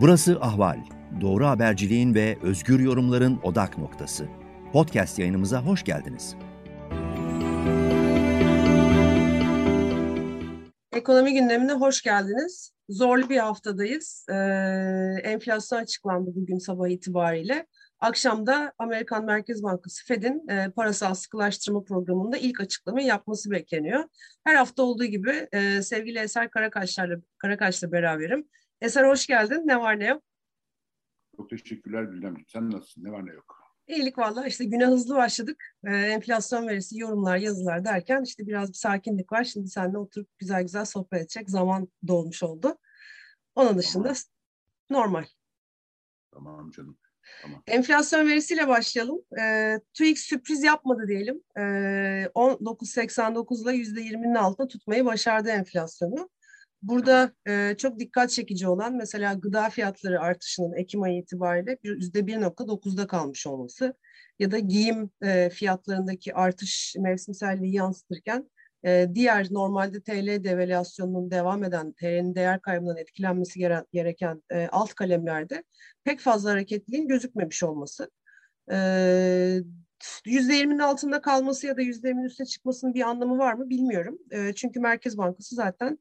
Burası Ahval. Doğru haberciliğin ve özgür yorumların odak noktası. Podcast yayınımıza hoş geldiniz. Ekonomi gündemine hoş geldiniz. Zorlu bir haftadayız. Ee, enflasyon açıklandı bugün sabah itibariyle. Akşamda Amerikan Merkez Bankası Fed'in e, parasal sıkılaştırma programında ilk açıklamayı yapması bekleniyor. Her hafta olduğu gibi e, sevgili Eser Karakaşlar'la Karakaş'la beraberim. Eser hoş geldin. Ne var ne yok? Çok teşekkürler Bilmem. Sen nasılsın? Ne var ne yok? İyilik valla işte güne hızlı başladık. Ee, enflasyon verisi, yorumlar, yazılar derken işte biraz bir sakinlik var. Şimdi seninle oturup güzel güzel sohbet edecek zaman dolmuş oldu. Onun dışında tamam. normal. Tamam canım. Tamam. Enflasyon verisiyle başlayalım. E, TÜİK sürpriz yapmadı diyelim. E, 19.89 ile %20'nin altında tutmayı başardı enflasyonu. Burada e, çok dikkat çekici olan mesela gıda fiyatları artışının Ekim ayı itibariyle yüzde 1.9'da kalmış olması ya da giyim e, fiyatlarındaki artış mevsimselliği yansıtırken e, diğer normalde TL devalüasyonunun devam eden TL'nin değer kaybından etkilenmesi gereken e, alt kalemlerde pek fazla hareketliliğin gözükmemiş olması. E, %20'nin altında kalması ya da %20'nin üstüne çıkmasının bir anlamı var mı bilmiyorum. E, çünkü Merkez Bankası zaten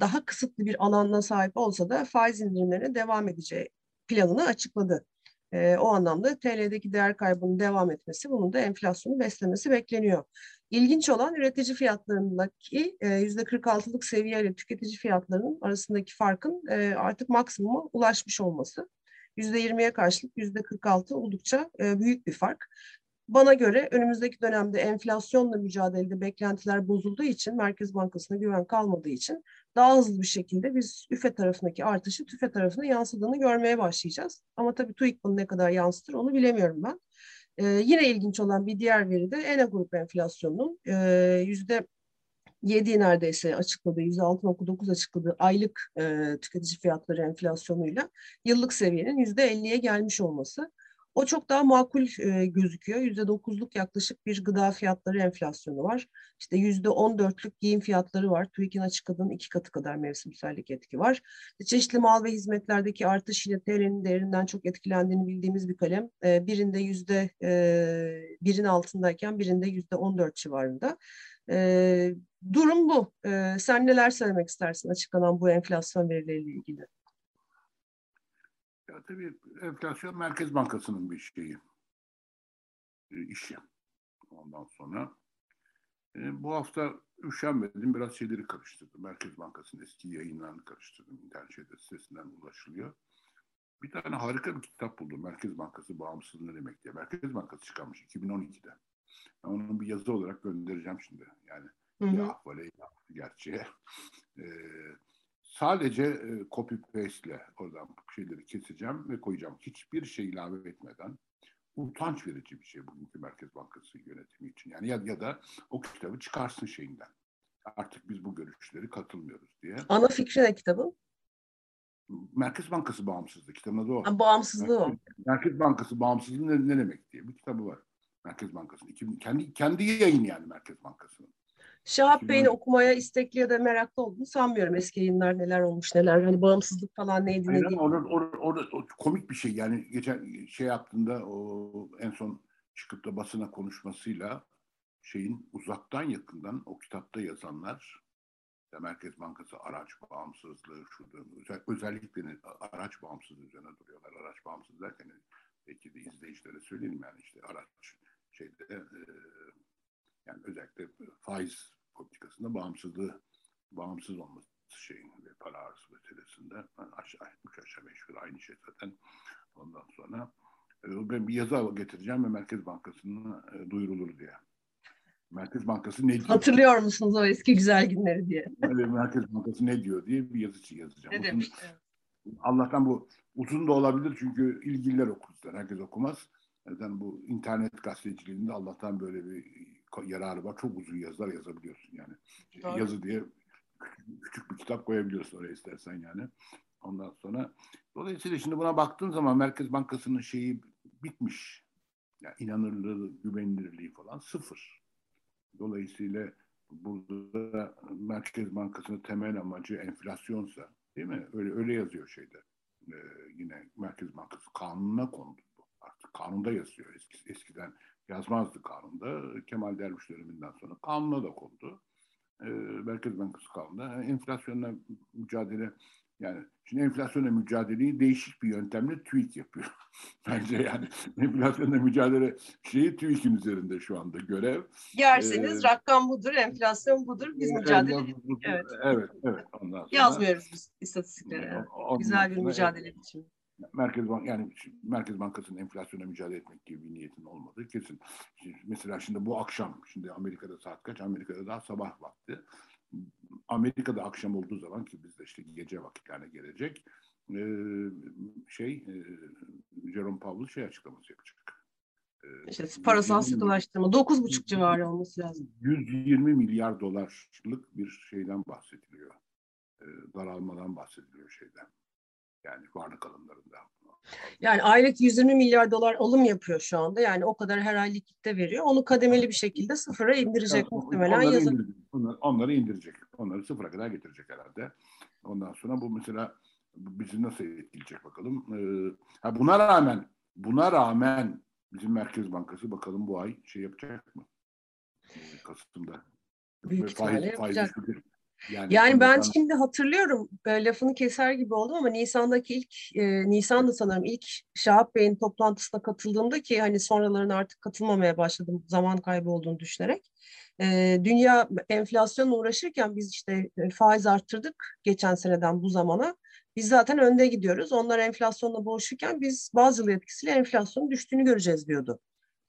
daha kısıtlı bir alanına sahip olsa da faiz indirimlerine devam edeceği planını açıkladı. O anlamda TL'deki değer kaybının devam etmesi, bunun da enflasyonu beslemesi bekleniyor. İlginç olan üretici fiyatlarındaki yüzde 46'lık seviyeyle tüketici fiyatlarının arasındaki farkın artık maksimuma ulaşmış olması. %20'ye karşılık %46 oldukça büyük bir fark. Bana göre önümüzdeki dönemde enflasyonla mücadelede beklentiler bozulduğu için Merkez Bankası'na güven kalmadığı için daha hızlı bir şekilde biz üfe tarafındaki artışı tüfe tarafına yansıdığını görmeye başlayacağız. Ama tabii TÜİK bunu ne kadar yansıtır onu bilemiyorum ben. Ee, yine ilginç olan bir diğer veri de ENA grup enflasyonunun e, yüzde 7 neredeyse açıkladığı, %6.9 açıkladığı aylık e, tüketici fiyatları enflasyonuyla yıllık seviyenin %50'ye gelmiş olması. O çok daha makul e, gözüküyor. Yüzde dokuzluk yaklaşık bir gıda fiyatları enflasyonu var. İşte yüzde on dörtlük giyim fiyatları var. TÜİK'in açıkladığının iki katı kadar mevsimsellik etki var. çeşitli mal ve hizmetlerdeki artış ile TL'nin değerinden çok etkilendiğini bildiğimiz bir kalem. E, birinde yüzde e, birin altındayken birinde yüzde on dört civarında. E, durum bu. E, sen neler söylemek istersin açıklanan bu enflasyon verileriyle ilgili? Ya tabii enflasyon Merkez Bankası'nın bir şeyi, e, işi. Ondan sonra e, bu hafta üşenmedim biraz şeyleri karıştırdım. Merkez Bankası'nın eski yayınlarını karıştırdım. İnternet şeyde sitesinden ulaşılıyor. Bir tane harika bir kitap buldum. Merkez Bankası bağımsızlığı ne demek diye. Merkez Bankası çıkarmış 2012'de. Ben onu bir yazı olarak göndereceğim şimdi. Yani hı hı. ya böyle gerçeğe. Ee, Sadece e, copy paste ile oradan şeyleri keseceğim ve koyacağım. Hiçbir şey ilave etmeden utanç verici bir şey bugünkü Merkez Bankası yönetimi için. Yani ya, ya da o kitabı çıkarsın şeyinden. Artık biz bu görüşleri katılmıyoruz diye. Ana fikri ne kitabın? Merkez Bankası bağımsızlığı kitabında da o. Ha, bağımsızlığı Merkez, o. Merkez Bankası bağımsızlığı ne, ne demek diye bir kitabı var. Merkez Bankası'nın. Kendi, kendi yayın yani Merkez Bankası'nın. Şahap Bey'in okumaya istekli ya da meraklı olduğunu sanmıyorum. Eski yayınlar neler olmuş neler. Hani bağımsızlık falan neydi Aynen, ne değil. Orada, orada, orada, komik bir şey. Yani geçen şey yaptığında o en son çıkıp da basına konuşmasıyla şeyin uzaktan yakından o kitapta yazanlar ya Merkez Bankası araç bağımsızlığı şurada özel, özellikle araç bağımsızlığı üzerine duruyorlar. Araç bağımsız derken belki de izleyicilere söyleyelim yani işte araç şeyde e, yani özellikle faiz politikasında bağımsızlığı bağımsız olması şeyin ve para arası meselesinde aşağı üç aşağı beş yukarı aynı şey zaten ondan sonra e, ben bir yazı getireceğim ve Merkez Bankası'na e, duyurulur diye. Merkez Bankası ne diyor? Hatırlıyor musunuz o eski güzel günleri diye? Merkez Bankası ne diyor diye bir yazı yazacağım. Ne demiş? Allah'tan bu uzun da olabilir çünkü ilgililer okur. Herkes okumaz. Neden bu internet gazeteciliğinde Allah'tan böyle bir yararı var. Çok uzun yazılar yazabiliyorsun yani. Doğru. Yazı diye küçük bir kitap koyabiliyorsun oraya istersen yani. Ondan sonra dolayısıyla şimdi buna baktığın zaman Merkez Bankası'nın şeyi bitmiş. Yani inanırlığı, güvenilirliği falan sıfır. Dolayısıyla burada Merkez Bankası'nın temel amacı enflasyonsa değil mi? Öyle öyle yazıyor şeyde. e, yine Merkez Bankası kanununa kondu. Artık kanunda yazıyor. Eski, eskiden yazmazdı kanunda. Kemal Derviş döneminden sonra kanuna da kondu. E, Merkez Bankası kanunda. Enflasyonla mücadele yani şimdi enflasyonla mücadeleyi değişik bir yöntemle TÜİK yapıyor. Bence yani enflasyonla mücadele şeyi TÜİK'in üzerinde şu anda görev. Yerseniz ee, rakam budur, enflasyon budur. Biz e, mücadele ediyoruz. Evet. evet, evet. Ondan sonra, Yazmıyoruz biz istatistiklere. Güzel bir mücadele evet. Merkez Bank yani Merkez Bankası'nın enflasyona mücadele etmek gibi bir niyetin olmadığı kesin. Şimdi, mesela şimdi bu akşam şimdi Amerika'da saat kaç? Amerika'da daha sabah vakti. Amerika'da akşam olduğu zaman ki bizde işte gece vakitlerine gelecek e, şey e, Jerome Powell şey açıklaması yapacak. E, işte parasal sıkılaştırma 9,5 civarı olması lazım. 120 milyar dolarlık bir şeyden bahsediliyor. Daralmadan bahsediliyor şeyden. Yani varlık alımlarında. Yani aylık 120 milyar dolar alım yapıyor şu anda. Yani o kadar her ay likitte veriyor. Onu kademeli bir şekilde sıfıra indirecek yani, muhtemelen. Onları indirecek. Onları, onları indirecek. Onları sıfıra kadar getirecek herhalde. Ondan sonra bu mesela bizi nasıl etkileyecek bakalım. Ee, ha buna rağmen buna rağmen bizim Merkez Bankası bakalım bu ay şey yapacak mı? Ee, Kasım'da. Büyük faiz, yapacak. Faiz yani, yani ben zaman... şimdi hatırlıyorum lafını keser gibi oldum ama Nisan'daki ilk e, Nisan'da sanırım ilk Şahap Bey'in toplantısına katıldığımda ki hani sonralarını artık katılmamaya başladım zaman kaybı olduğunu düşünerek. E, dünya enflasyonla uğraşırken biz işte e, faiz arttırdık geçen seneden bu zamana. Biz zaten önde gidiyoruz. Onlar enflasyonla boğuşurken biz bazı yıl etkisiyle enflasyonun düştüğünü göreceğiz diyordu.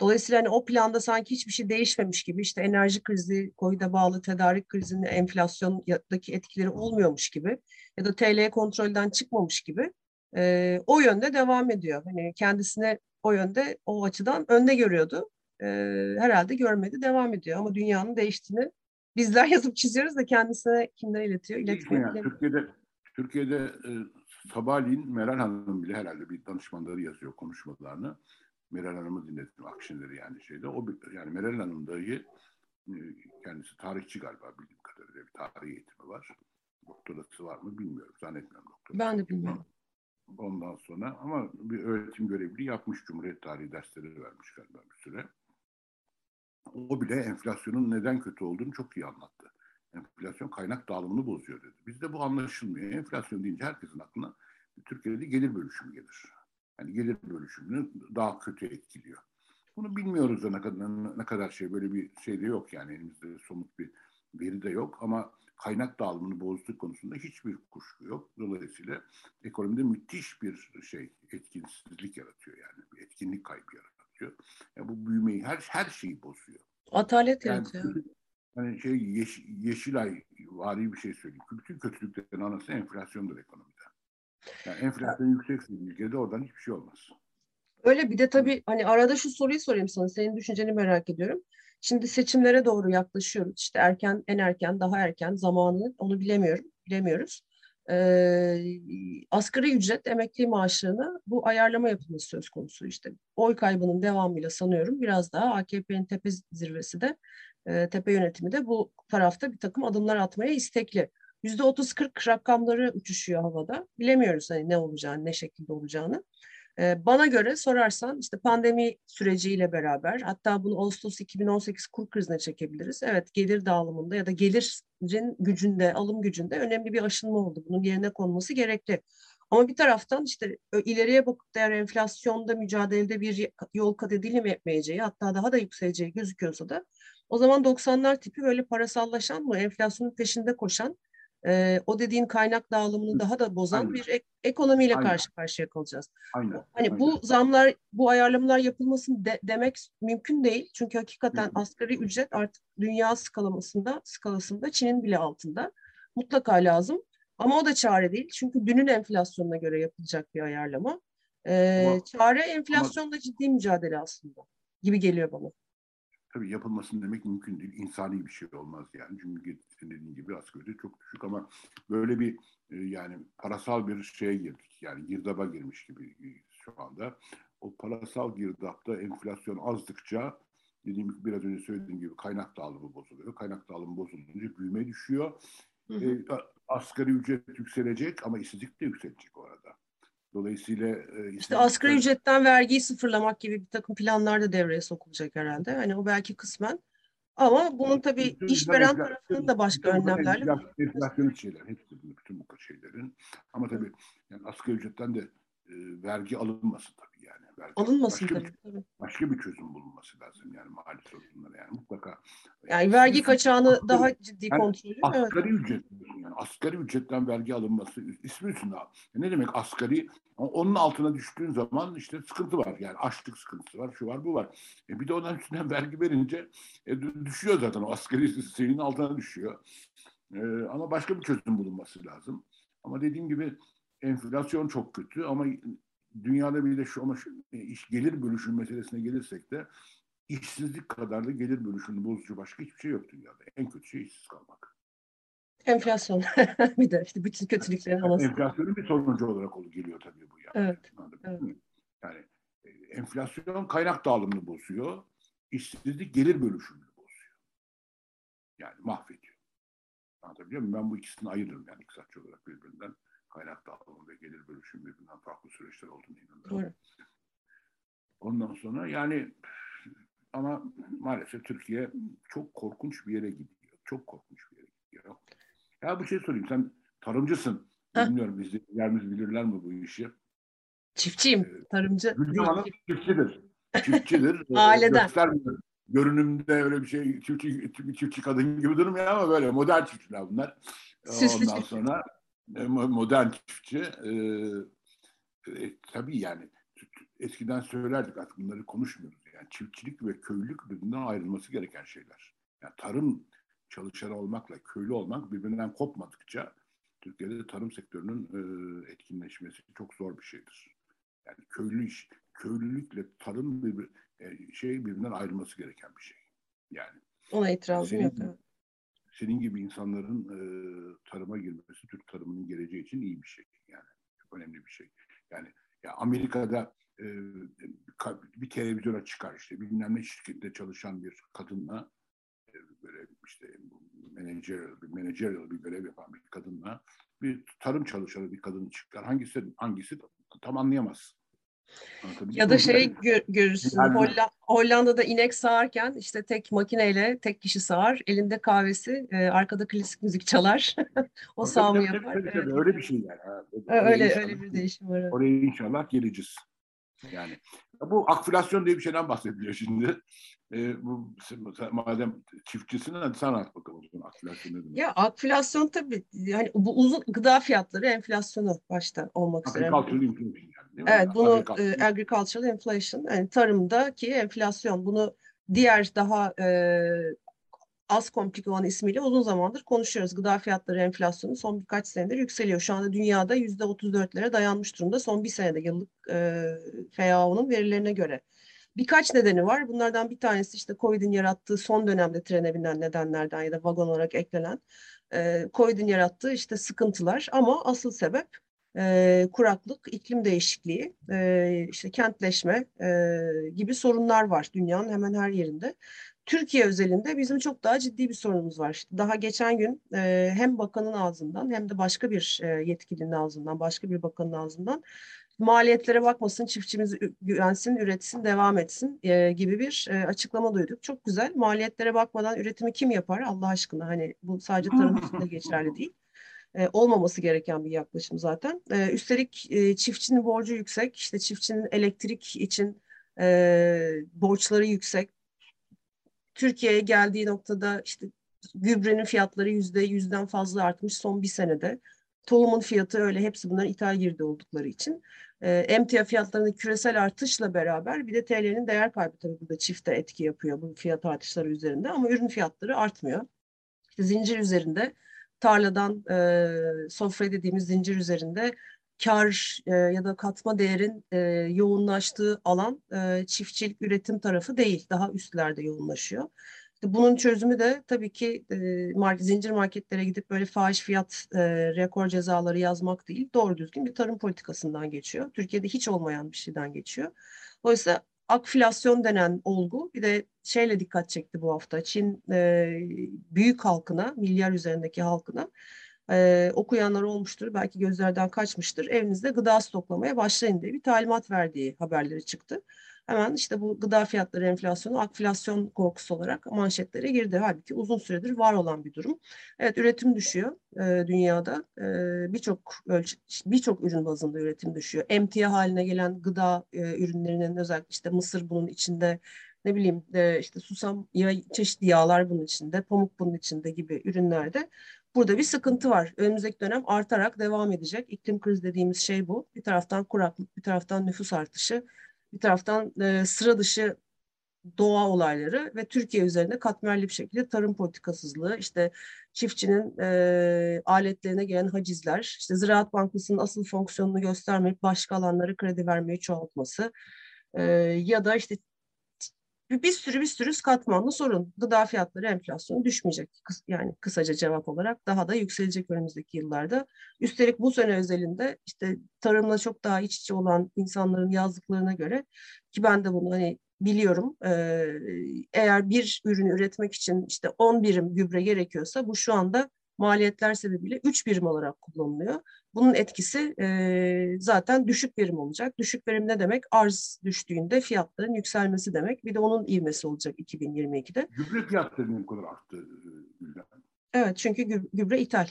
Dolayısıyla hani o planda sanki hiçbir şey değişmemiş gibi işte enerji krizi, COVID'e bağlı tedarik krizinin enflasyondaki etkileri olmuyormuş gibi ya da TL kontrolden çıkmamış gibi e, o yönde devam ediyor. Hani kendisine o yönde o açıdan önde görüyordu. E, herhalde görmedi devam ediyor ama dünyanın değiştiğini bizler yazıp çiziyoruz da kendisine kimden iletiyor? İletmiyor. Yani, Türkiye'de Türkiye'de e, sabahleyin Meral Hanım bile herhalde bir danışmanları yazıyor konuşmalarını. Meral Hanım'ı dinledim Akşener'i yani şeyde. O yani Meral Hanım dahi e, kendisi tarihçi galiba bildiğim kadarıyla bir tarih eğitimi var. Doktorası var mı bilmiyorum. Zannetmiyorum doktorası. Ben de bilmiyorum. Ondan sonra ama bir öğretim görevliliği yapmış Cumhuriyet tarihi dersleri vermiş galiba bir süre. O bile enflasyonun neden kötü olduğunu çok iyi anlattı. Enflasyon kaynak dağılımını bozuyor dedi. Bizde bu anlaşılmıyor. Enflasyon deyince herkesin aklına Türkiye'de gelir bölüşümü gelir yani gelir bölüşümünü daha kötü etkiliyor. Bunu bilmiyoruz da ne kadar, ne kadar şey böyle bir şey de yok yani elimizde somut bir veri de yok ama kaynak dağılımını bozduk konusunda hiçbir kuşku yok. Dolayısıyla ekonomide müthiş bir şey etkinsizlik yaratıyor yani bir etkinlik kaybı yaratıyor. Yani bu büyümeyi her her şeyi bozuyor. Atalet yani, yaratıyor. Hani şey yeş, Yeşilay vari bir şey söyleyeyim. Bütün kötülüklerin anası enflasyondur ekonomide. Yani enflasyon yüksekse ülkede oradan hiçbir şey olmaz. Öyle bir de tabii hani arada şu soruyu sorayım sana. Senin düşünceni merak ediyorum. Şimdi seçimlere doğru yaklaşıyoruz. İşte erken, en erken, daha erken zamanını onu bilemiyorum, bilemiyoruz. Ee, asgari ücret emekli maaşlarına bu ayarlama yapılması söz konusu. İşte oy kaybının devamıyla sanıyorum biraz daha AKP'nin tepe zirvesi de e, tepe yönetimi de bu tarafta bir takım adımlar atmaya istekli. Yüzde otuz kırk rakamları uçuşuyor havada. Bilemiyoruz hani ne olacağını, ne şekilde olacağını. Ee, bana göre sorarsan işte pandemi süreciyle beraber hatta bunu Ağustos 2018 kur krizine çekebiliriz. Evet gelir dağılımında ya da gelirin gücünde, alım gücünde önemli bir aşınma oldu. Bunun yerine konması gerekli. Ama bir taraftan işte ileriye bakıp da eğer enflasyonda mücadelede bir yol kat edilemeyeceği hatta daha da yükseleceği gözüküyorsa da o zaman 90'lar tipi böyle parasallaşan mı enflasyonun peşinde koşan e, o dediğin kaynak dağılımını daha da bozan Aynen. bir ek, ekonomiyle Aynen. karşı karşıya kalacağız. Aynen. Hani Aynen. bu zamlar, bu ayarlamalar yapılmasın de, demek mümkün değil. Çünkü hakikaten Hı. asgari ücret artık dünya skalamasında, skalasında Çin'in bile altında. Mutlaka lazım. Ama o da çare değil. Çünkü dünün enflasyonuna göre yapılacak bir ayarlama. Ee, ama, çare enflasyonla ama, ciddi mücadele aslında gibi geliyor bana tabii yapılmasın demek mümkün değil. İnsani bir şey olmaz yani. Çünkü dediğin gibi asgari çok düşük ama böyle bir e, yani parasal bir şeye girdik. Yani girdaba girmiş gibi şu anda. O parasal girdapta enflasyon azdıkça dediğim biraz önce söylediğim gibi kaynak dağılımı bozuluyor. Kaynak dağılımı bozulunca büyüme düşüyor. Hı hı. E, asgari ücret yükselecek ama işsizlik de yükselecek orada. Dolayısıyla e, işte asgari ücretten vergiyi sıfırlamak gibi bir takım planlar da devreye sokulacak herhalde. Hani o belki kısmen. Ama bunun tabii işveren tarafının da başka önlemlerle. Enflasyon şeyler, hepsi bütün bu şeylerin. Ama tabii yani asgari ücretten de e, vergi alınmasın tabii Belki Alınmasın başka tabii. Bir, başka bir çözüm bulunması lazım yani mali sorunlara yani mutlaka. Yani vergi kaçağını asgari, daha ciddi yani kontrolü. Asgari evet. ücret yani asgari ücretten vergi alınması ismi üstünde. Ne demek asgari? Onun altına düştüğün zaman işte sıkıntı var. Yani açlık sıkıntısı var, şu var, bu var. E bir de ondan üstünden vergi verince e, düşüyor zaten o asgari şeyin altına düşüyor. E, ama başka bir çözüm bulunması lazım. Ama dediğim gibi enflasyon çok kötü ama dünyada bir de şu ama şu, e, iş gelir bölüşüm meselesine gelirsek de işsizlik kadar da gelir bölüşümünü bozucu başka hiçbir şey yok dünyada. En kötü şey işsiz kalmak. Enflasyon. bir de işte bütün kötülüklerin anası. Enflasyonun bir sonucu olarak olu geliyor tabii bu yani. Evet. evet. Yani e, enflasyon kaynak dağılımını bozuyor. İşsizlik gelir bölüşümünü bozuyor. Yani mahvediyor. Anlatabiliyor muyum? Ben bu ikisini ayırırım yani iktisatçı olarak birbirinden kaynak dağılımı ve gelir bölüşüm birbirinden farklı süreçler olduğunu inanıyorum. Ondan sonra yani ama maalesef Türkiye çok korkunç bir yere gidiyor. Çok korkunç bir yere gidiyor. Ya bir şey sorayım. Sen tarımcısın. Heh. Bilmiyorum izleyicilerimiz bilirler mi bu işi? Çiftçiyim. Ee, Tarımcı. Gülcan Hanım çiftçidir. Çiftçidir. Aileden. Göstermiyor. Görünümde öyle bir şey çiftçi, çiftçi kadın gibi durmuyor ama böyle modern çiftçiler bunlar. Süslü Ondan sonra e, modern çiftçi. E, e, tabii yani eskiden söylerdik artık bunları konuşmuyoruz. Yani çiftçilik ve köylülük birbirinden ayrılması gereken şeyler. Yani tarım çalışanı olmakla köylü olmak birbirinden kopmadıkça Türkiye'de tarım sektörünün e, etkinleşmesi çok zor bir şeydir. Yani köylü iş, köylülükle tarım bir, e, şey birbirinden ayrılması gereken bir şey. Yani ona itirazım yok senin gibi insanların e, tarıma girmesi Türk tarımının geleceği için iyi bir şey. Yani çok önemli bir şey. Yani ya Amerika'da e, bir televizyona çıkar işte bilmem ne şirkette çalışan bir kadınla e, böyle işte managerial bir managerial bir görev yapan bir kadınla bir tarım çalışanı bir kadın çıkar. Hangisi hangisi tam anlayamaz. Ya da şey gör, görürsün Holla, Hollanda'da inek sağarken işte tek makineyle tek kişi sağar. Elinde kahvesi, e, arkada klasik müzik çalar. o sağımı yapar. Tabii, evet. Öyle bir şey yani. Öyle öyle bir değişim var. Oraya inşallah geleceğiz. Yani bu akfülasyon diye bir şeyden bahsediliyor şimdi. E, bu madem çiftçisin hadi sen anlat bakalım ne demek? Ya akfülasyon tabii yani bu uzun gıda fiyatları enflasyonu başta olmak üzere. Yani. Evet bunu agricultural. E, agricultural inflation yani tarımdaki enflasyon bunu diğer daha e, az komplike olan ismiyle uzun zamandır konuşuyoruz. Gıda fiyatları enflasyonu son birkaç senedir yükseliyor. Şu anda dünyada yüzde 34'lere dayanmış durumda son bir senede yıllık e, FAO'nun verilerine göre. Birkaç nedeni var. Bunlardan bir tanesi işte COVID'in yarattığı son dönemde trene binen nedenlerden ya da vagon olarak eklenen e, COVID'in yarattığı işte sıkıntılar ama asıl sebep e, kuraklık, iklim değişikliği, e, işte kentleşme e, gibi sorunlar var dünyanın hemen her yerinde. Türkiye özelinde bizim çok daha ciddi bir sorunumuz var. İşte daha geçen gün e, hem bakanın ağzından hem de başka bir e, yetkilinin ağzından, başka bir bakanın ağzından maliyetlere bakmasın, çiftçimiz güvensin, üretsin, devam etsin e, gibi bir e, açıklama duyduk. Çok güzel. Maliyetlere bakmadan üretimi kim yapar Allah aşkına? Hani bu sadece tarım için geçerli değil. E, olmaması gereken bir yaklaşım zaten. E, üstelik e, çiftçinin borcu yüksek. İşte çiftçinin elektrik için e, borçları yüksek. Türkiye'ye geldiği noktada işte gübrenin fiyatları yüzde yüzden fazla artmış son bir senede. Tohumun fiyatı öyle hepsi bunlar ithal girdi oldukları için. E, emtia fiyatlarının küresel artışla beraber bir de TL'nin değer kaybı tabii burada çifte etki yapıyor bu fiyat artışları üzerinde ama ürün fiyatları artmıyor. İşte zincir üzerinde tarladan e, sofra dediğimiz zincir üzerinde kar e, ya da katma değerin e, yoğunlaştığı alan e, çiftçilik üretim tarafı değil. Daha üstlerde yoğunlaşıyor. İşte bunun çözümü de tabii ki e, market, zincir marketlere gidip böyle fahiş fiyat e, rekor cezaları yazmak değil. Doğru düzgün bir tarım politikasından geçiyor. Türkiye'de hiç olmayan bir şeyden geçiyor. Dolayısıyla akfilasyon denen olgu bir de şeyle dikkat çekti bu hafta. Çin e, büyük halkına, milyar üzerindeki halkına e, okuyanlar olmuştur, belki gözlerden kaçmıştır. Evinizde gıda stoklamaya başlayın diye bir talimat verdiği haberleri çıktı. Hemen işte bu gıda fiyatları enflasyonu akflasyon korkusu olarak manşetlere girdi. Halbuki uzun süredir var olan bir durum. Evet üretim düşüyor e, dünyada. E, birçok birçok ürün bazında üretim düşüyor. Emtia haline gelen gıda e, ürünlerinin özellikle işte mısır bunun içinde ne bileyim e, işte susam ya çeşitli yağlar bunun içinde, pamuk bunun içinde gibi ürünlerde burada bir sıkıntı var. Önümüzdeki dönem artarak devam edecek. İklim krizi dediğimiz şey bu. Bir taraftan kuraklık, bir taraftan nüfus artışı, bir taraftan e, sıra dışı doğa olayları ve Türkiye üzerinde katmerli bir şekilde tarım politikasızlığı, işte çiftçinin e, aletlerine gelen hacizler, işte Ziraat Bankası'nın asıl fonksiyonunu göstermeyip başka alanlara kredi vermeyi çoğaltması e, ya da işte bir sürü bir sürü katmanlı sorun. Gıda fiyatları enflasyonu düşmeyecek. Yani kısaca cevap olarak daha da yükselecek önümüzdeki yıllarda. Üstelik bu sene özelinde işte tarımla çok daha iç içe olan insanların yazdıklarına göre ki ben de bunu hani biliyorum. eğer bir ürünü üretmek için işte 10 birim gübre gerekiyorsa bu şu anda maliyetler sebebiyle 3 birim olarak kullanılıyor. Bunun etkisi e, zaten düşük verim olacak. Düşük verim ne demek? Arz düştüğünde fiyatların yükselmesi demek. Bir de onun ivmesi olacak 2022'de. Gübre fiyatları ne kadar arttı Gülden? Evet çünkü gübre ithal.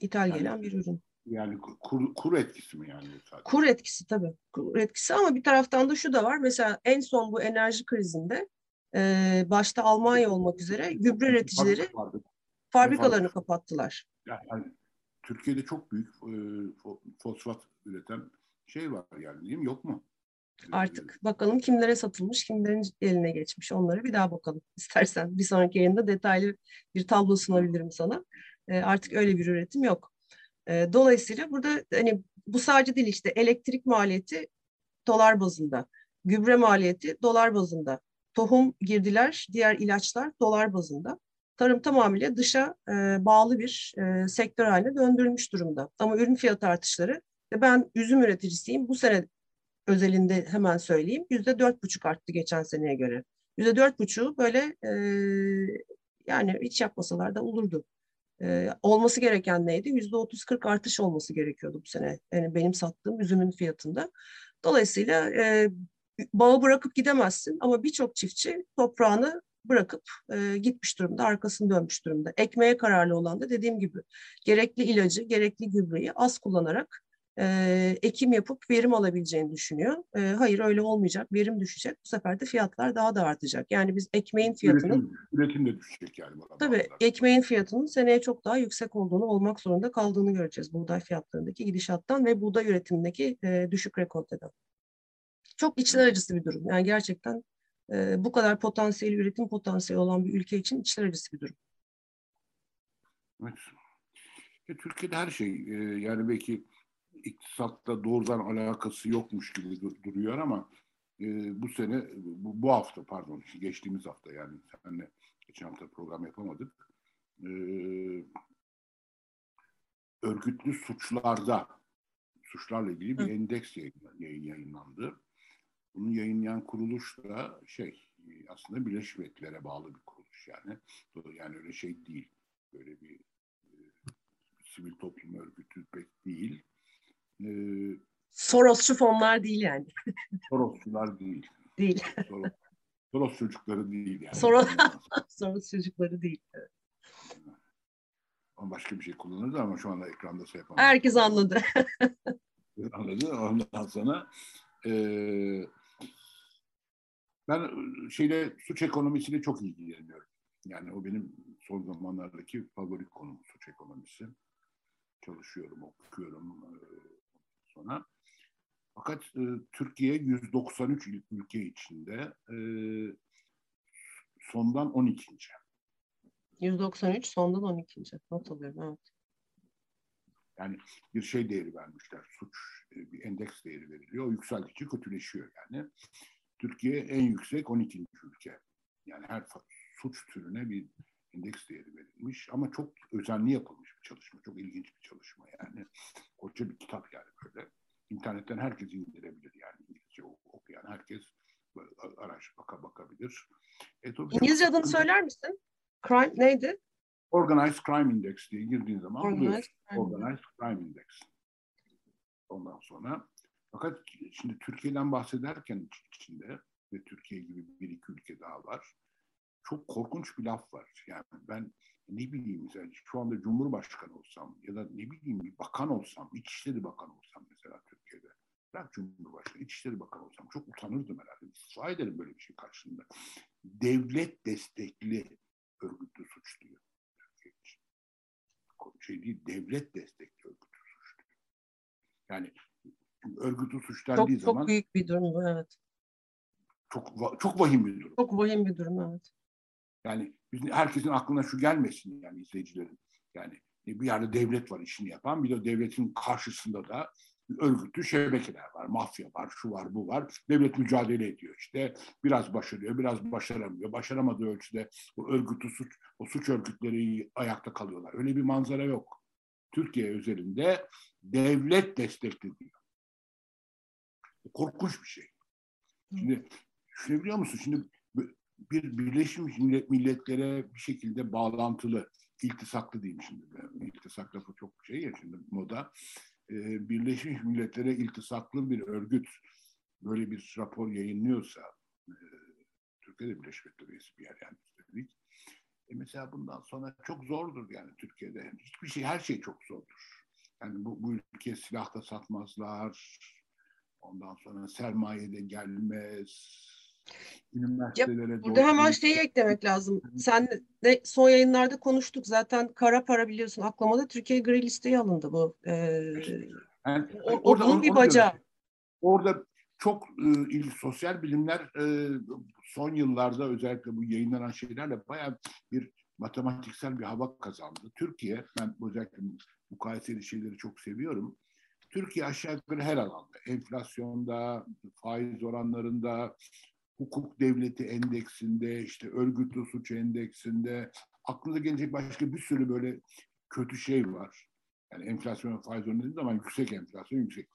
İthal yani, gelen bir ürün. Yani kur, kur etkisi mi yani? Sadece? Kur etkisi tabii. Kur etkisi ama bir taraftan da şu da var. Mesela en son bu enerji krizinde e, başta Almanya olmak üzere gübre üreticileri fabrikalarını kapattılar. Yani Türkiye'de çok büyük e, fosfat üreten şey var yani değil mi? Yok mu? Artık bakalım kimlere satılmış, kimlerin eline geçmiş. Onları bir daha bakalım istersen. Bir sonraki yayında detaylı bir tablo sunabilirim sana. E, artık öyle bir üretim yok. E, dolayısıyla burada hani bu sadece değil işte elektrik maliyeti dolar bazında, gübre maliyeti dolar bazında, tohum girdiler, diğer ilaçlar dolar bazında tarım tamamıyla dışa e, bağlı bir e, sektör haline döndürülmüş durumda. Ama ürün fiyat artışları ve ben üzüm üreticisiyim. Bu sene özelinde hemen söyleyeyim. Yüzde dört buçuk arttı geçen seneye göre. Yüzde dört buçuğu böyle e, yani hiç yapmasalar da olurdu. E, olması gereken neydi? Yüzde otuz kırk artış olması gerekiyordu bu sene. Yani benim sattığım üzümün fiyatında. Dolayısıyla e, bağı bırakıp gidemezsin ama birçok çiftçi toprağını bırakıp e, gitmiş durumda, arkasını dönmüş durumda. Ekmeğe kararlı olan da dediğim gibi gerekli ilacı, gerekli gübreyi az kullanarak e, ekim yapıp verim alabileceğini düşünüyor. E, hayır öyle olmayacak, verim düşecek. Bu sefer de fiyatlar daha da artacak. Yani biz ekmeğin fiyatının... Üretim, üretim de düşecek yani. Tabii ekmeğin fiyatının seneye çok daha yüksek olduğunu, olmak zorunda kaldığını göreceğiz buğday fiyatlarındaki gidişattan ve buğday üretimindeki e, düşük rekolteden. Çok içler acısı bir durum. Yani gerçekten e, bu kadar potansiyeli, üretim potansiyeli olan bir ülke için içler acısı bir durum. Evet. E, Türkiye'de her şey e, yani belki iktisatla doğrudan alakası yokmuş gibi dur- duruyor ama e, bu sene bu, bu hafta pardon geçtiğimiz hafta yani senle geçen hafta program yapamadık. E, örgütlü suçlarda suçlarla ilgili bir Hı. endeks yayınlandı. Bunu yayınlayan kuruluş da şey aslında Birleşmiş Milletler'e bağlı bir kuruluş yani. Yani öyle şey değil. Böyle bir e, sivil toplum örgütü pek değil. E, Sorosçu fonlar değil yani. Sorosçular değil. Değil. Soros, Soros çocukları değil yani. Soros, Soros çocukları değil. Evet. Ama başka bir şey kullanırdı ama şu anda ekranda şey yapamam. Herkes anladı. anladı. Ondan sonra e, ben şeyle suç ekonomisiyle çok ilgileniyorum. Yani o benim son zamanlardaki favori konum suç ekonomisi. Çalışıyorum, okuyorum sonra. Fakat e, Türkiye 193 ülke içinde e, sondan 12. 193 sondan 12. Not alıyorum evet. Yani bir şey değeri vermişler. Suç bir endeks değeri veriliyor. O yükseldikçe kötüleşiyor yani. Türkiye en yüksek 12. ülke. Yani her suç türüne bir endeks değeri verilmiş ama çok özenli yapılmış bir çalışma. Çok ilginç bir çalışma yani. Koca bir kitap yani böyle. İnternetten herkes indirebilir yani İngilizce okuyan herkes araç baka bakabilir. E, İngilizce adını söyler misin? Crime neydi? Organized Crime Index diye girdiğin zaman Organized. Crime. Organized Crime Index. Ondan sonra fakat şimdi Türkiye'den bahsederken içinde ve Türkiye gibi bir iki ülke daha var. Çok korkunç bir laf var. Yani ben ne bileyim mesela şu anda Cumhurbaşkanı olsam ya da ne bileyim bir bakan olsam, İçişleri Bakanı olsam mesela Türkiye'de. Ben Cumhurbaşkanı, İçişleri Bakanı olsam çok utanırdım herhalde. İstifa ederim böyle bir şey karşısında. Devlet destekli örgütlü suç diyor. Türkiye. Şey değil, devlet destekli örgütlü suç diyor. Yani örgütlü suç dendiği çok, zaman... Çok büyük bir durum bu, evet. Çok, çok vahim bir durum. Çok vahim bir durum, evet. Yani herkesin aklına şu gelmesin yani izleyicilerin. Yani bir yerde devlet var işini yapan, bir de devletin karşısında da örgütlü şebekeler var, mafya var, şu var, bu var. Devlet mücadele ediyor işte. Biraz başarıyor, biraz başaramıyor. Başaramadığı ölçüde o örgütlü suç, o suç örgütleri ayakta kalıyorlar. Öyle bir manzara yok. Türkiye özelinde devlet destekli diyor. Korkunç bir şey. Şimdi düşünebiliyor musun? Şimdi bir Birleşmiş Milletler'e bir şekilde bağlantılı, iltisaklı diyeyim şimdi. İltisak lafı çok şey ya şimdi moda. Ee, Birleşmiş Milletler'e iltisaklı bir örgüt böyle bir rapor yayınlıyorsa e, Türkiye'de Birleşmiş Milletler üyesi bir yer yani üstelik. E mesela bundan sonra çok zordur yani Türkiye'de. Hiçbir şey, her şey çok zordur. Yani bu, bu ülke silah da satmazlar. Ondan sonra sermaye de gelmez üniversitelere ya, Burada hemen şeyi eklemek lazım. Sen de son yayınlarda konuştuk. Zaten kara para biliyorsun aklamada Türkiye gri listeye alındı bu. Ee, yani, o, orada, onun bir bacağı. Orada çok e, sosyal bilimler e, son yıllarda özellikle bu yayınlanan şeylerle bayağı bir matematiksel bir hava kazandı. Türkiye, ben özellikle mukayeseli şeyleri çok seviyorum. Türkiye aşağı her alanda, enflasyonda, faiz oranlarında, hukuk devleti endeksinde, işte örgütlü suç endeksinde, aklınıza gelecek başka bir sürü böyle kötü şey var. Yani enflasyon faiz oranı ama yüksek enflasyon yüksek.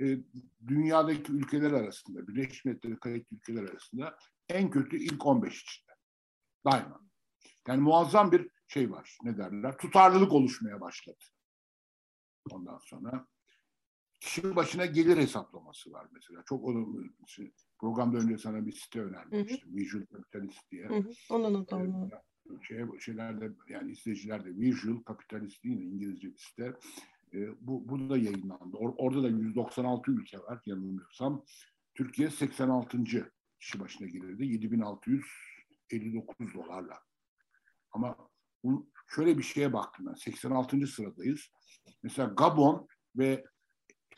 E, dünyadaki ülkeler arasında, Birleşmiş Milletler'e kayıtlı ülkeler arasında en kötü ilk 15 içinde. Daima. Yani muazzam bir şey var. Ne derler? Tutarlılık oluşmaya başladı. Ondan sonra kişi başına gelir hesaplaması var mesela. Çok olumlu. Programda önce sana bir site önermiştim. Hı hı. Visual Capitalist diye. Hı hı. Onu not alma. Şey, şeylerde yani izleyicilerde Visual Capitalist değil İngilizce bir site. E, bu, bu da yayınlandı. Or, orada da 196 ülke var yanılmıyorsam. Türkiye 86. kişi başına gelirdi. 7659 dolarla. Ama bu, şöyle bir şeye baktım ben. 86. sıradayız. Mesela Gabon ve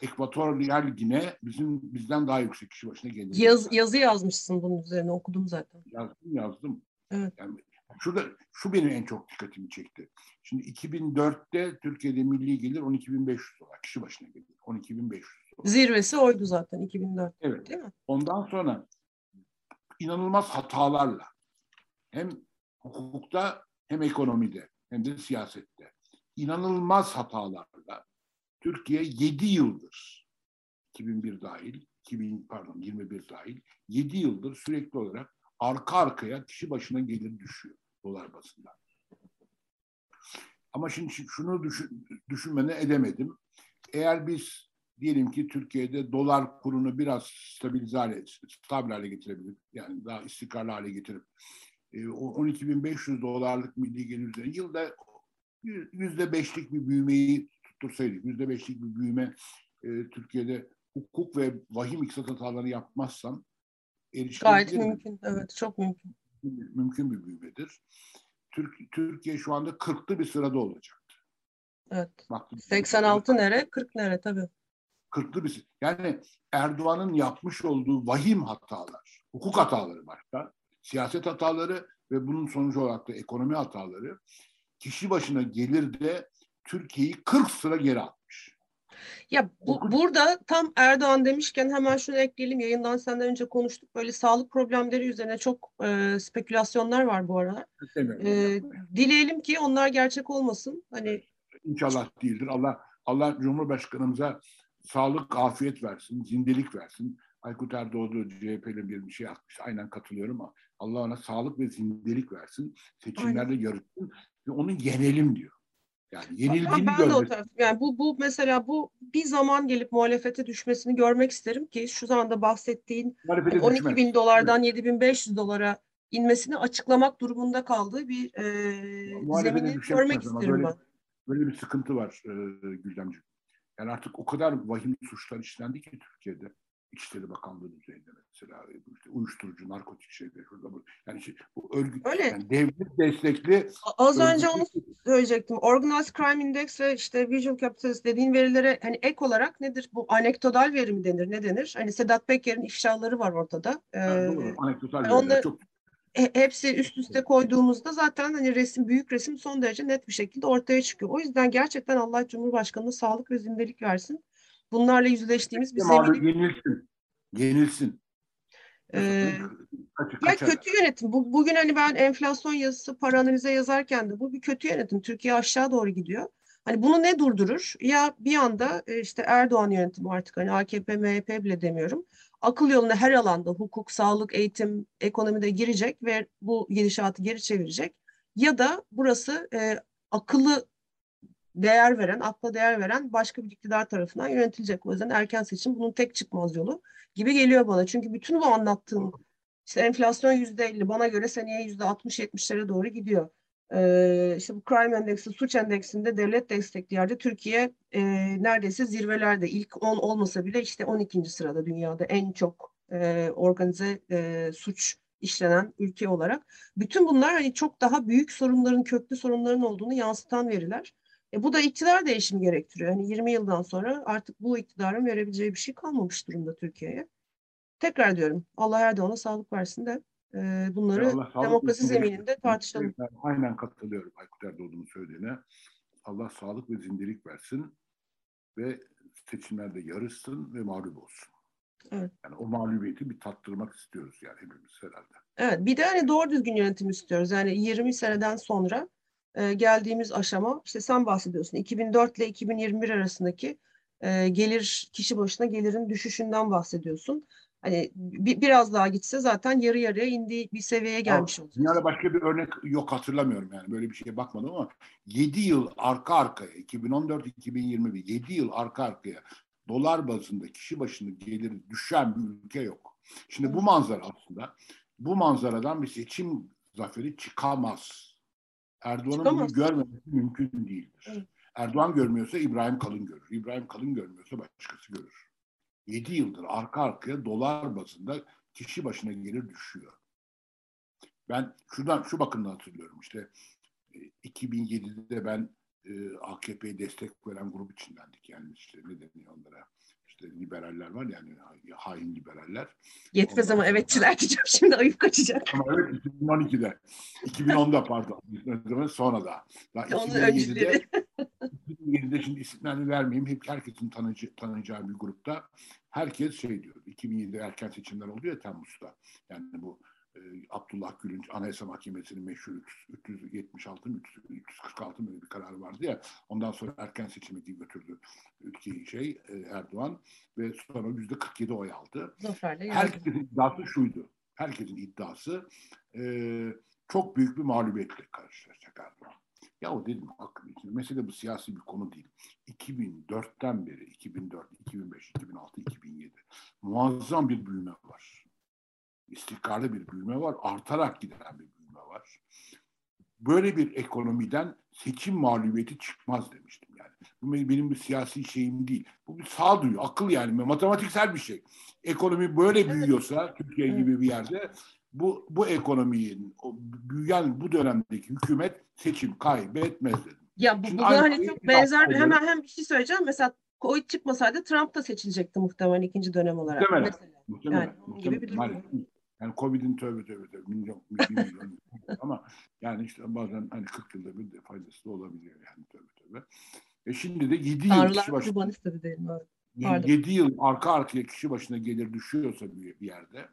Ekvatoryal Gine bizim bizden daha yüksek kişi başına geliyor. Yaz, yazı yazmışsın bunun üzerine okudum zaten. Yazdım yazdım. Evet. Yani şurada şu benim en çok dikkatimi çekti. Şimdi 2004'te Türkiye'de milli gelir 12.500 dolar kişi başına geliyor. 12.500 dolar. Zirvesi oydu zaten 2004. Evet. Değil mi? Ondan sonra inanılmaz hatalarla hem hukukta hem ekonomide hem de siyasette inanılmaz hatalarla Türkiye 7 yıldır 2001 dahil, 2000 pardon 21 dahil 7 yıldır sürekli olarak arka arkaya kişi başına gelir düşüyor dolar basında. Ama şimdi şunu düşün, düşünmene edemedim. Eğer biz diyelim ki Türkiye'de dolar kurunu biraz stabilize hale, stabil hale getirebilir. Yani daha istikrarlı hale getirip 12.500 e, dolarlık milli gelir üzerine yılda yüzde beşlik bir büyümeyi tuttursaydık, yüzde beşlik bir büyüme e, Türkiye'de hukuk ve vahim iktisat hataları yapmazsam Gayet mümkün, evet çok mümkün. Mümkün bir büyümedir. Türk, Türkiye şu anda 40'lı bir sırada olacaktı. Evet. Baktım, 86 nere, 40 nere tabii. 40'lı bir Yani Erdoğan'ın yapmış olduğu vahim hatalar, hukuk hataları başta, siyaset hataları ve bunun sonucu olarak da ekonomi hataları kişi başına gelir de Türkiye'yi 40 sıra geri atmış. Ya bu, burada tam Erdoğan demişken hemen şunu ekleyelim. Yayından senden önce konuştuk. Böyle sağlık problemleri üzerine çok e, spekülasyonlar var bu aralar. E, dileyelim ki onlar gerçek olmasın. Hani İnşallah değildir. Allah Allah Cumhurbaşkanımıza sağlık, afiyet versin, zindelik versin. Aykut Erdoğdu CHP'li bir şey atmış. Aynen katılıyorum ama Allah ona sağlık ve zindelik versin. Seçimlerde yarışsın Onu yenelim diyor. Yani yenildiğini ben, ben de o. Yani bu bu mesela bu bir zaman gelip muhalefete düşmesini görmek isterim ki şu anda bahsettiğin yani 12 düşmez. bin dolardan evet. 7500 dolara inmesini açıklamak durumunda kaldığı bir e, zemini görmek isterim böyle, ben. Böyle bir sıkıntı var e, Güldemciğim. Yani artık o kadar vahim suçlar işlendi ki Türkiye'de. İçişleri Bakanlığı düzeyinde mesela işte uyuşturucu, narkotik şeyler şurada bu. Yani şey, bu örgüt Öyle. Yani devlet destekli Az önce onu söyleyecektim. Organized Crime Index ve işte Visual Capitalist dediğin verilere hani ek olarak nedir? Bu anekdotal veri mi denir? Ne denir? Hani Sedat Peker'in ifşaları var ortada. Ee, yani doğru. Anekdotal yani onda, çok hepsi üst üste koyduğumuzda zaten hani resim büyük resim son derece net bir şekilde ortaya çıkıyor. O yüzden gerçekten Allah Cumhurbaşkanı'na sağlık ve zindelik versin. Bunlarla yüzleştiğimiz bir zemini... Yenilsin. Yenilsin. Ee, ya kötü yönetim. Bu, bugün hani ben enflasyon yazısı para analize yazarken de bu bir kötü yönetim. Türkiye aşağı doğru gidiyor. Hani bunu ne durdurur? Ya bir anda e, işte Erdoğan yönetimi artık hani AKP, MHP bile demiyorum. Akıl yoluna her alanda hukuk, sağlık, eğitim, ekonomide girecek ve bu gidişatı geri çevirecek. Ya da burası e, akıllı değer veren, akla değer veren başka bir iktidar tarafından yönetilecek. O yüzden erken seçim bunun tek çıkmaz yolu gibi geliyor bana. Çünkü bütün bu anlattığım işte enflasyon yüzde elli bana göre seneye yüzde altmış yetmişlere doğru gidiyor. Ee, işte bu crime endeksi, suç endeksinde devlet destekli yerde Türkiye e, neredeyse zirvelerde. ilk 10 olmasa bile işte 12. sırada dünyada en çok e, organize e, suç işlenen ülke olarak. Bütün bunlar hani çok daha büyük sorunların, köklü sorunların olduğunu yansıtan veriler. E, bu da iktidar değişimi gerektiriyor. Hani 20 yıldan sonra artık bu iktidarın verebileceği bir şey kalmamış durumda Türkiye'ye. Tekrar diyorum Allah Erdoğan'a sağlık versin de e, bunları demokrasi zemininde tartışalım. Ben aynen katılıyorum Aykut Erdoğan'ın söylediğine. Allah sağlık ve zindelik versin ve seçimlerde yarışsın ve mağlup olsun. Evet. Yani o mağlubiyeti bir tattırmak istiyoruz yani hepimiz herhalde. Evet bir de hani doğru düzgün yönetim istiyoruz. Yani 20 seneden sonra e, geldiğimiz aşama işte sen bahsediyorsun 2004 ile 2021 arasındaki e, gelir kişi başına gelirin düşüşünden bahsediyorsun. Hani bir, biraz daha gitse zaten yarı yarıya indiği bir seviyeye gelmiş olacak. Dünyada başka bir örnek yok hatırlamıyorum yani böyle bir şeye bakmadım ama 7 yıl arka arkaya 2014-2021 7 yıl arka arkaya dolar bazında kişi başına geliri düşen bir ülke yok. Şimdi bu manzara aslında bu manzaradan bir seçim zaferi çıkamaz. Erdoğan'ın bunu görmemesi mümkün değildir. Evet. Erdoğan görmüyorsa İbrahim Kalın görür. İbrahim Kalın görmüyorsa başkası görür. 7 yıldır arka arkaya dolar bazında kişi başına gelir düşüyor. Ben şuradan şu bakımdan hatırlıyorum işte 2007'de e, ben e, AKP'ye destek veren grup içindendik yani işte ne deniyor onlara işte liberaller var yani hain liberaller. Yetmez ama evetçiler diyeceğim şimdi ayıp kaçacak. Ama evet 2012'de. 2010'da pardon. Sonra da. Daha 2007'de, 2007'de şimdi isimlerini vermeyeyim. Hep herkesin tanıcı, tanıyacağı bir grupta. Herkes şey diyor. 2007'de erken seçimler oldu ya Temmuz'da. Yani bu e, Abdullah Gül'ün Anayasa Mahkemesi'nin meşhur 376 mı 346 mı bir kararı vardı ya ondan sonra erken seçime götürdü ülkeyi şey e, Erdoğan ve sonra yüzde 47 oy aldı. Herkesin iddiası şuydu. Herkesin iddiası e, çok büyük bir mağlubiyetle karşılaşacak Erdoğan. Ya o dedim hakkım için. Mesele bu siyasi bir konu değil. 2004'ten beri 2004, 2005, 2006, 2007 muazzam bir büyüme var istikrarlı bir büyüme var, artarak giden bir büyüme var. Böyle bir ekonomiden seçim mağlubiyeti çıkmaz demiştim yani. Bu benim bir siyasi şeyim değil. Bu bir sağduyu, akıl yani matematiksel bir şey. Ekonomi böyle büyüyorsa Türkiye gibi bir yerde bu bu ekonominin büyüyen bu dönemdeki hükümet seçim kaybetmez dedim. Ya bu, bu hani çok benzer hemen hem bir şey söyleyeceğim. Mesela oy çıkmasaydı Trump da seçilecekti muhtemelen ikinci dönem olarak. Muhtemelen. Mesela. Muhtemelen. Yani, muhtemelen. Gibi bir durum. Yani Covid'in tövbe tövbe tövbe milyon, milyon ama yani işte bazen hani 40 yılda bir de faydası da olabiliyor yani tövbe tövbe. E şimdi de 7 yıl kişi başına, değil 7 yıl arka arkaya kişi başına gelir düşüyorsa bir, bir yerde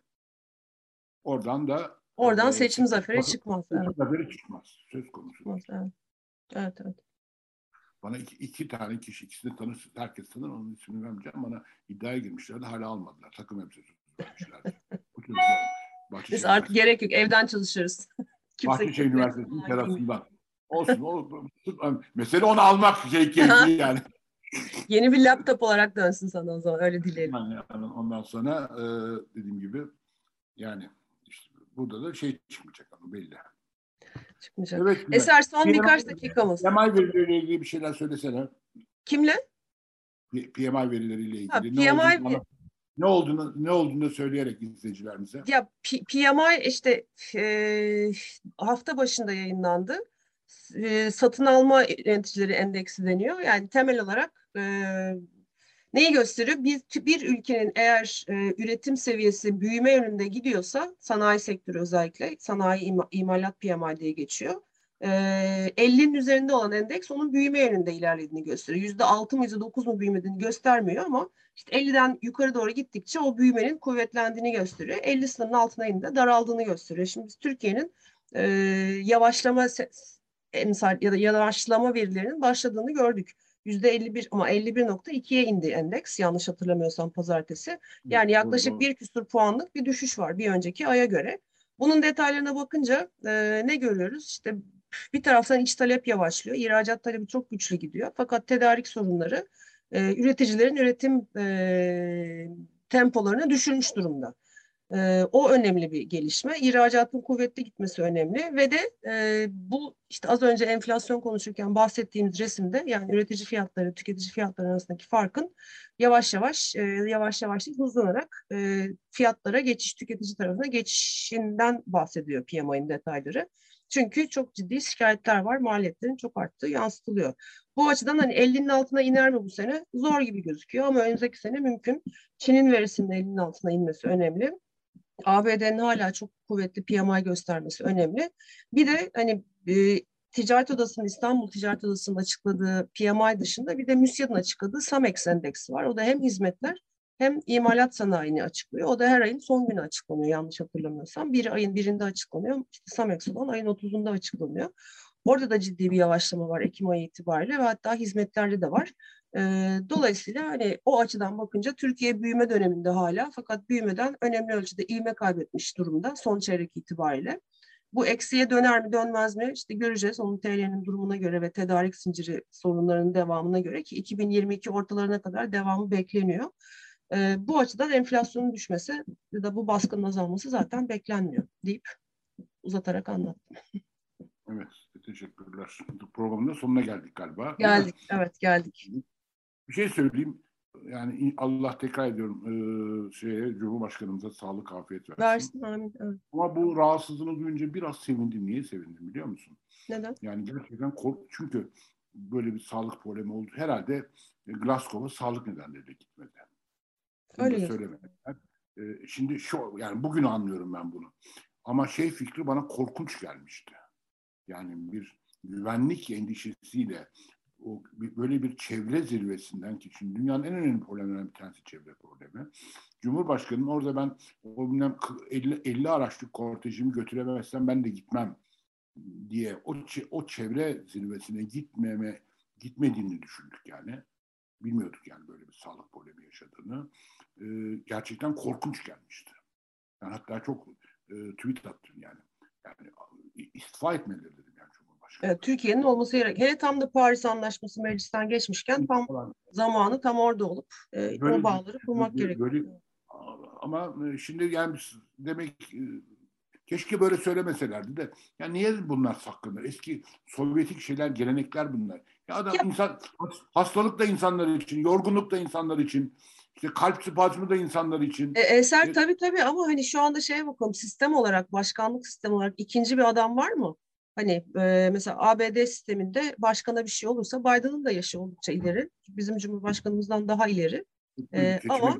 oradan da oradan e, seçim zaferi çıkmaz. Seçim evet. zaferi çıkmaz. Söz konusu. Evet. evet, evet. Bana iki, iki tane kişi, ikisini tanır, herkes tanır, onun ismini vermeyeceğim. Bana iddiaya girmişlerdi, hala almadılar. Takım elbisesi vermişlerdi. Biz artık gerek yok. Evden çalışıyoruz. Bahçeşehir Üniversitesi'nin terasından. Olsun. O, mesele onu almak şey keyifli yani. Yeni bir laptop olarak dönsün sana o zaman öyle dileyelim. Yani ondan sonra e, dediğim gibi yani burada da şey çıkmayacak ama belli. Çıkmayacak. Evet, Eser son PMI, birkaç dakikamız. PMI verileriyle ilgili bir şeyler söylesene. Kimle? PMI verileriyle ilgili. Ha, PMI ne, ne olduğunu ne olduğunu söyleyerek izleyicilerimize. Ya PMI işte e, hafta başında yayınlandı. E, satın alma yöneticileri endeksi deniyor. Yani temel olarak e, neyi gösteriyor? Bir, bir ülkenin eğer e, üretim seviyesi büyüme yönünde gidiyorsa sanayi sektörü özellikle sanayi ima, imalat PMI diye geçiyor. E, 50'nin üzerinde olan endeks onun büyüme yönünde ilerlediğini gösteriyor. Yüzde altı mı yüzde dokuz mu büyümediğini göstermiyor ama işte 50'den yukarı doğru gittikçe o büyümenin kuvvetlendiğini gösteriyor. 50 sınırının altına indi daraldığını gösteriyor. Şimdi Türkiye'nin e, yavaşlama emsal ya da yavaşlama verilerinin başladığını gördük. Yüzde 51 ama 51.2'ye indi endeks yanlış hatırlamıyorsam pazartesi. Yani yaklaşık bir küsur puanlık bir düşüş var bir önceki aya göre. Bunun detaylarına bakınca e, ne görüyoruz? İşte bir taraftan iç talep yavaşlıyor. ihracat talebi çok güçlü gidiyor. Fakat tedarik sorunları e, üreticilerin üretim e, tempolarını düşürmüş durumda. E, o önemli bir gelişme. İhracatın kuvvetli gitmesi önemli ve de e, bu işte az önce enflasyon konuşurken bahsettiğimiz resimde yani üretici fiyatları, tüketici fiyatları arasındaki farkın yavaş yavaş e, yavaş yavaş hızlanarak e, fiyatlara geçiş tüketici tarafına geçişinden bahsediyor PMI'nin detayları. Çünkü çok ciddi şikayetler var. Maliyetlerin çok arttığı yansıtılıyor. Bu açıdan hani 50'nin altına iner mi bu sene? Zor gibi gözüküyor ama önümüzdeki sene mümkün. Çin'in verisinin 50'nin altına inmesi önemli. ABD'nin hala çok kuvvetli PMI göstermesi önemli. Bir de hani e, Ticaret Odası'nın İstanbul Ticaret Odası'nın açıkladığı PMI dışında bir de MÜSİAD'ın açıkladığı SAMEX endeksi var. O da hem hizmetler hem imalat sanayini açıklıyor. O da her ayın son günü açıklanıyor yanlış hatırlamıyorsam. Bir ayın birinde açıklanıyor. İşte SAMEX olan ayın 30'unda açıklanıyor. Orada da ciddi bir yavaşlama var Ekim ayı itibariyle ve hatta hizmetlerde de var. E, dolayısıyla hani o açıdan bakınca Türkiye büyüme döneminde hala fakat büyümeden önemli ölçüde ilme kaybetmiş durumda son çeyrek itibariyle. Bu eksiye döner mi dönmez mi işte göreceğiz onun TL'nin durumuna göre ve tedarik zinciri sorunlarının devamına göre ki 2022 ortalarına kadar devamı bekleniyor. E, bu açıdan enflasyonun düşmesi ya da bu baskının azalması zaten beklenmiyor deyip uzatarak anlattım. Evet, teşekkürler. Programın da sonuna geldik galiba. Geldik, evet geldik. Bir şey söyleyeyim. Yani Allah tekrar ediyorum e, şeye, Cumhurbaşkanımıza sağlık, afiyet versin. Versin, amin. Evet. Ama bu rahatsızlığını duyunca biraz sevindim. Niye sevindim biliyor musun? Neden? Yani gerçekten kork çünkü böyle bir sağlık problemi oldu. Herhalde Glasgow'a sağlık nedenleriyle gitmedi. Öyle söylemediler. E, şimdi şu yani bugün anlıyorum ben bunu. Ama şey fikri bana korkunç gelmişti. Yani bir güvenlik endişesiyle o böyle bir çevre zirvesinden ki şimdi dünyanın en önemli problemlerinden bir tanesi çevre problemi. Cumhurbaşkanı'nın orada ben o 50, 50 araçlık kortejimi götüremezsem ben de gitmem diye o, o çevre zirvesine gitmeme gitmediğini düşündük yani. Bilmiyorduk yani böyle bir sağlık problemi yaşadığını. Ee, gerçekten korkunç gelmişti. Yani hatta çok e, tweet attım yani. Yani istifa etmeleri dedim yani Cumhurbaşkanı. Evet, Türkiye'nin olması gerek. Hele tam da Paris Anlaşması meclisten geçmişken tam zamanı tam orada olup e, böyle, o bağları kurmak gerekiyor. ama e, şimdi yani demek e, keşke böyle söylemeselerdi de ya niye bunlar saklanır? Eski Sovyetik şeyler, gelenekler bunlar. Ya adam ya. insan hastalık da insanlar için, yorgunluk da insanlar için, işte kalp spazmı da insanlar için. E, eser e, tabii tabii ama hani şu anda şeye bakalım sistem olarak, başkanlık sistem olarak ikinci bir adam var mı? Hani e, mesela ABD sisteminde başkana bir şey olursa Biden'ın da yaşı oldukça ileri. Bizim Cumhurbaşkanımızdan daha ileri. E, ama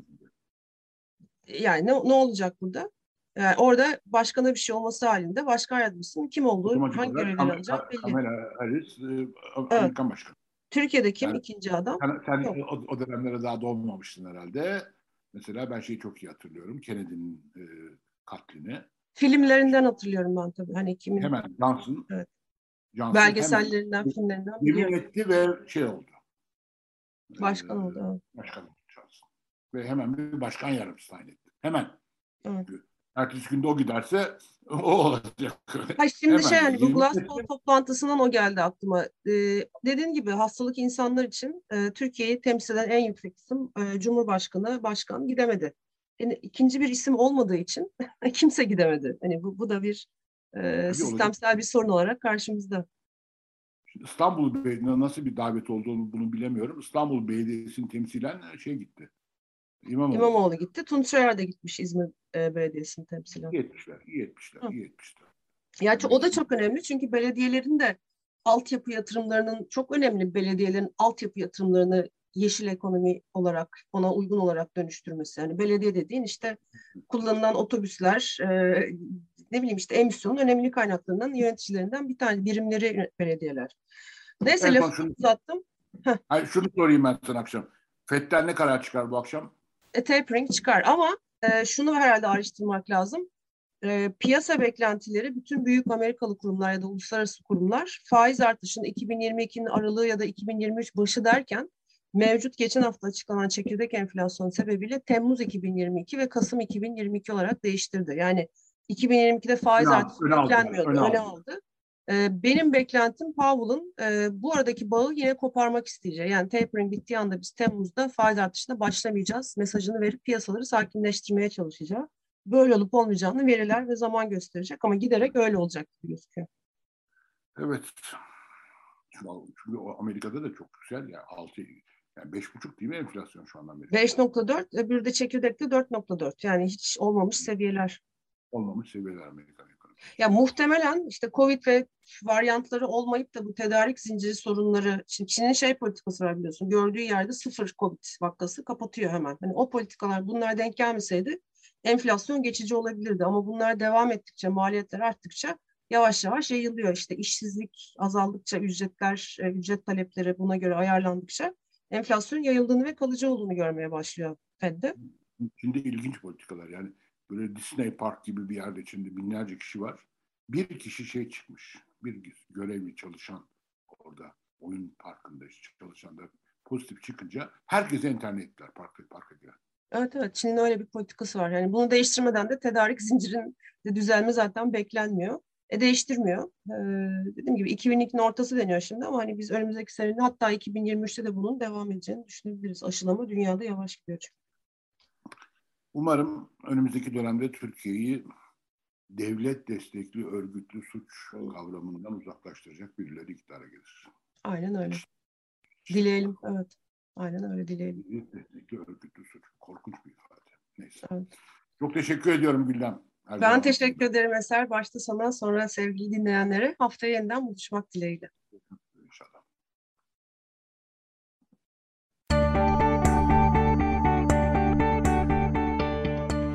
yani ne, ne olacak burada? Yani orada başkana bir şey olması halinde başkan yardımcısının kim olduğu, Otomatik hangi görevleri alacak belli. Kamala Harris, e, Amerikan evet. Başkanı. Türkiye'de kim yani, ikinci adam? Sen, sen o, o dönemlere daha doğmamıştın herhalde. Mesela ben şeyi çok iyi hatırlıyorum. Kennedy'nin e, katlini. Filmlerinden hatırlıyorum ben tabii. Hani kimin? Hemen Johnson. Evet. Johnson Belgesellerinden, hemen, filmlerinden biliyorum. etti ve şey oldu. Başkan ee, oldu. Başkan oldu Johnson. Ve hemen bir başkan yardımcısı tayin etti. Hemen. Evet. Ertesi günde o giderse o olacak. Ha şimdi Hemen. şey hani bu Glasgow toplantısından o geldi aklıma. Ee, dediğin gibi hastalık insanlar için e, Türkiye'yi temsil eden en yüksek isim e, Cumhurbaşkanı, Başkan gidemedi. Yani ikinci bir isim olmadığı için kimse gidemedi. Hani bu, bu da bir e, sistemsel bir sorun olarak karşımızda. İstanbul Belediyesi'ne nasıl bir davet olduğunu bunu bilemiyorum. İstanbul Belediyesi'ni temsilen şey gitti. İmamoğlu. İmamoğlu gitti. Tunç Soyer de gitmiş İzmir e, Belediyesi'ni iyi etmişler, Hı. iyi etmişler. Ya yani o da çok önemli çünkü belediyelerin de altyapı yatırımlarının çok önemli belediyelerin altyapı yatırımlarını yeşil ekonomi olarak ona uygun olarak dönüştürmesi. Yani belediye dediğin işte kullanılan otobüsler e, ne bileyim işte emisyonun önemli kaynaklarından yöneticilerinden bir tane birimleri belediyeler. Neyse evet, lafı şunu, uzattım. Hayır, şunu sorayım ben sana akşam. FED'den ne karar çıkar bu akşam? E, tapering çıkar ama e, şunu herhalde araştırmak lazım. E, piyasa beklentileri bütün büyük Amerikalı kurumlar ya da uluslararası kurumlar faiz artışının 2022'nin aralığı ya da 2023 başı derken mevcut geçen hafta açıklanan çekirdek enflasyon sebebiyle Temmuz 2022 ve Kasım 2022 olarak değiştirdi. Yani 2022'de faiz artışı beklenmiyordu, öne aldı. Benim beklentim Powell'ın e, bu aradaki bağı yine koparmak isteyeceği. Yani tapering bittiği anda biz Temmuz'da faiz artışına başlamayacağız mesajını verip piyasaları sakinleştirmeye çalışacak. Böyle olup olmayacağını veriler ve zaman gösterecek ama giderek öyle olacak gibi gözüküyor. Evet. Çünkü Amerika'da da çok güzel ya. 6 yani beş buçuk değil mi enflasyon şu anda Amerika'da? 5.4, öbürü de çekirdekte 4.4. Yani hiç olmamış seviyeler. Olmamış seviyeler Amerika'da. Ya muhtemelen işte Covid ve varyantları olmayıp da bu tedarik zinciri sorunları, şimdi Çin'in şey politikası var biliyorsun, gördüğü yerde sıfır Covid vakası kapatıyor hemen. Hani o politikalar bunlar denk gelmeseydi enflasyon geçici olabilirdi ama bunlar devam ettikçe, maliyetler arttıkça yavaş yavaş yayılıyor. İşte işsizlik azaldıkça, ücretler, e, ücret talepleri buna göre ayarlandıkça enflasyon yayıldığını ve kalıcı olduğunu görmeye başlıyor Fed'de. Şimdi ilginç politikalar yani böyle Disney Park gibi bir yerde içinde binlerce kişi var. Bir kişi şey çıkmış. Bir görevli çalışan orada oyun parkında çalışan da pozitif çıkınca herkese internet ettiler parka, parka giren. Evet evet Çin'in öyle bir politikası var. Yani bunu değiştirmeden de tedarik zincirin de düzelme zaten beklenmiyor. E değiştirmiyor. Ee, dediğim gibi 2002'nin ortası deniyor şimdi ama hani biz önümüzdeki senenin hatta 2023'te de bunun devam edeceğini düşünebiliriz. Aşılama dünyada yavaş gidiyor çünkü. Umarım önümüzdeki dönemde Türkiye'yi devlet destekli örgütlü suç kavramından uzaklaştıracak birileri iktidara gelir. Aynen öyle. Dileyelim, evet. Aynen öyle dileyelim. Devlet destekli örgütlü suç. Korkunç bir ifade. Neyse. Evet. Çok teşekkür ediyorum Güldem. Her ben teşekkür ederim Eser. Başta sana sonra sevgili dinleyenlere haftaya yeniden buluşmak dileğiyle.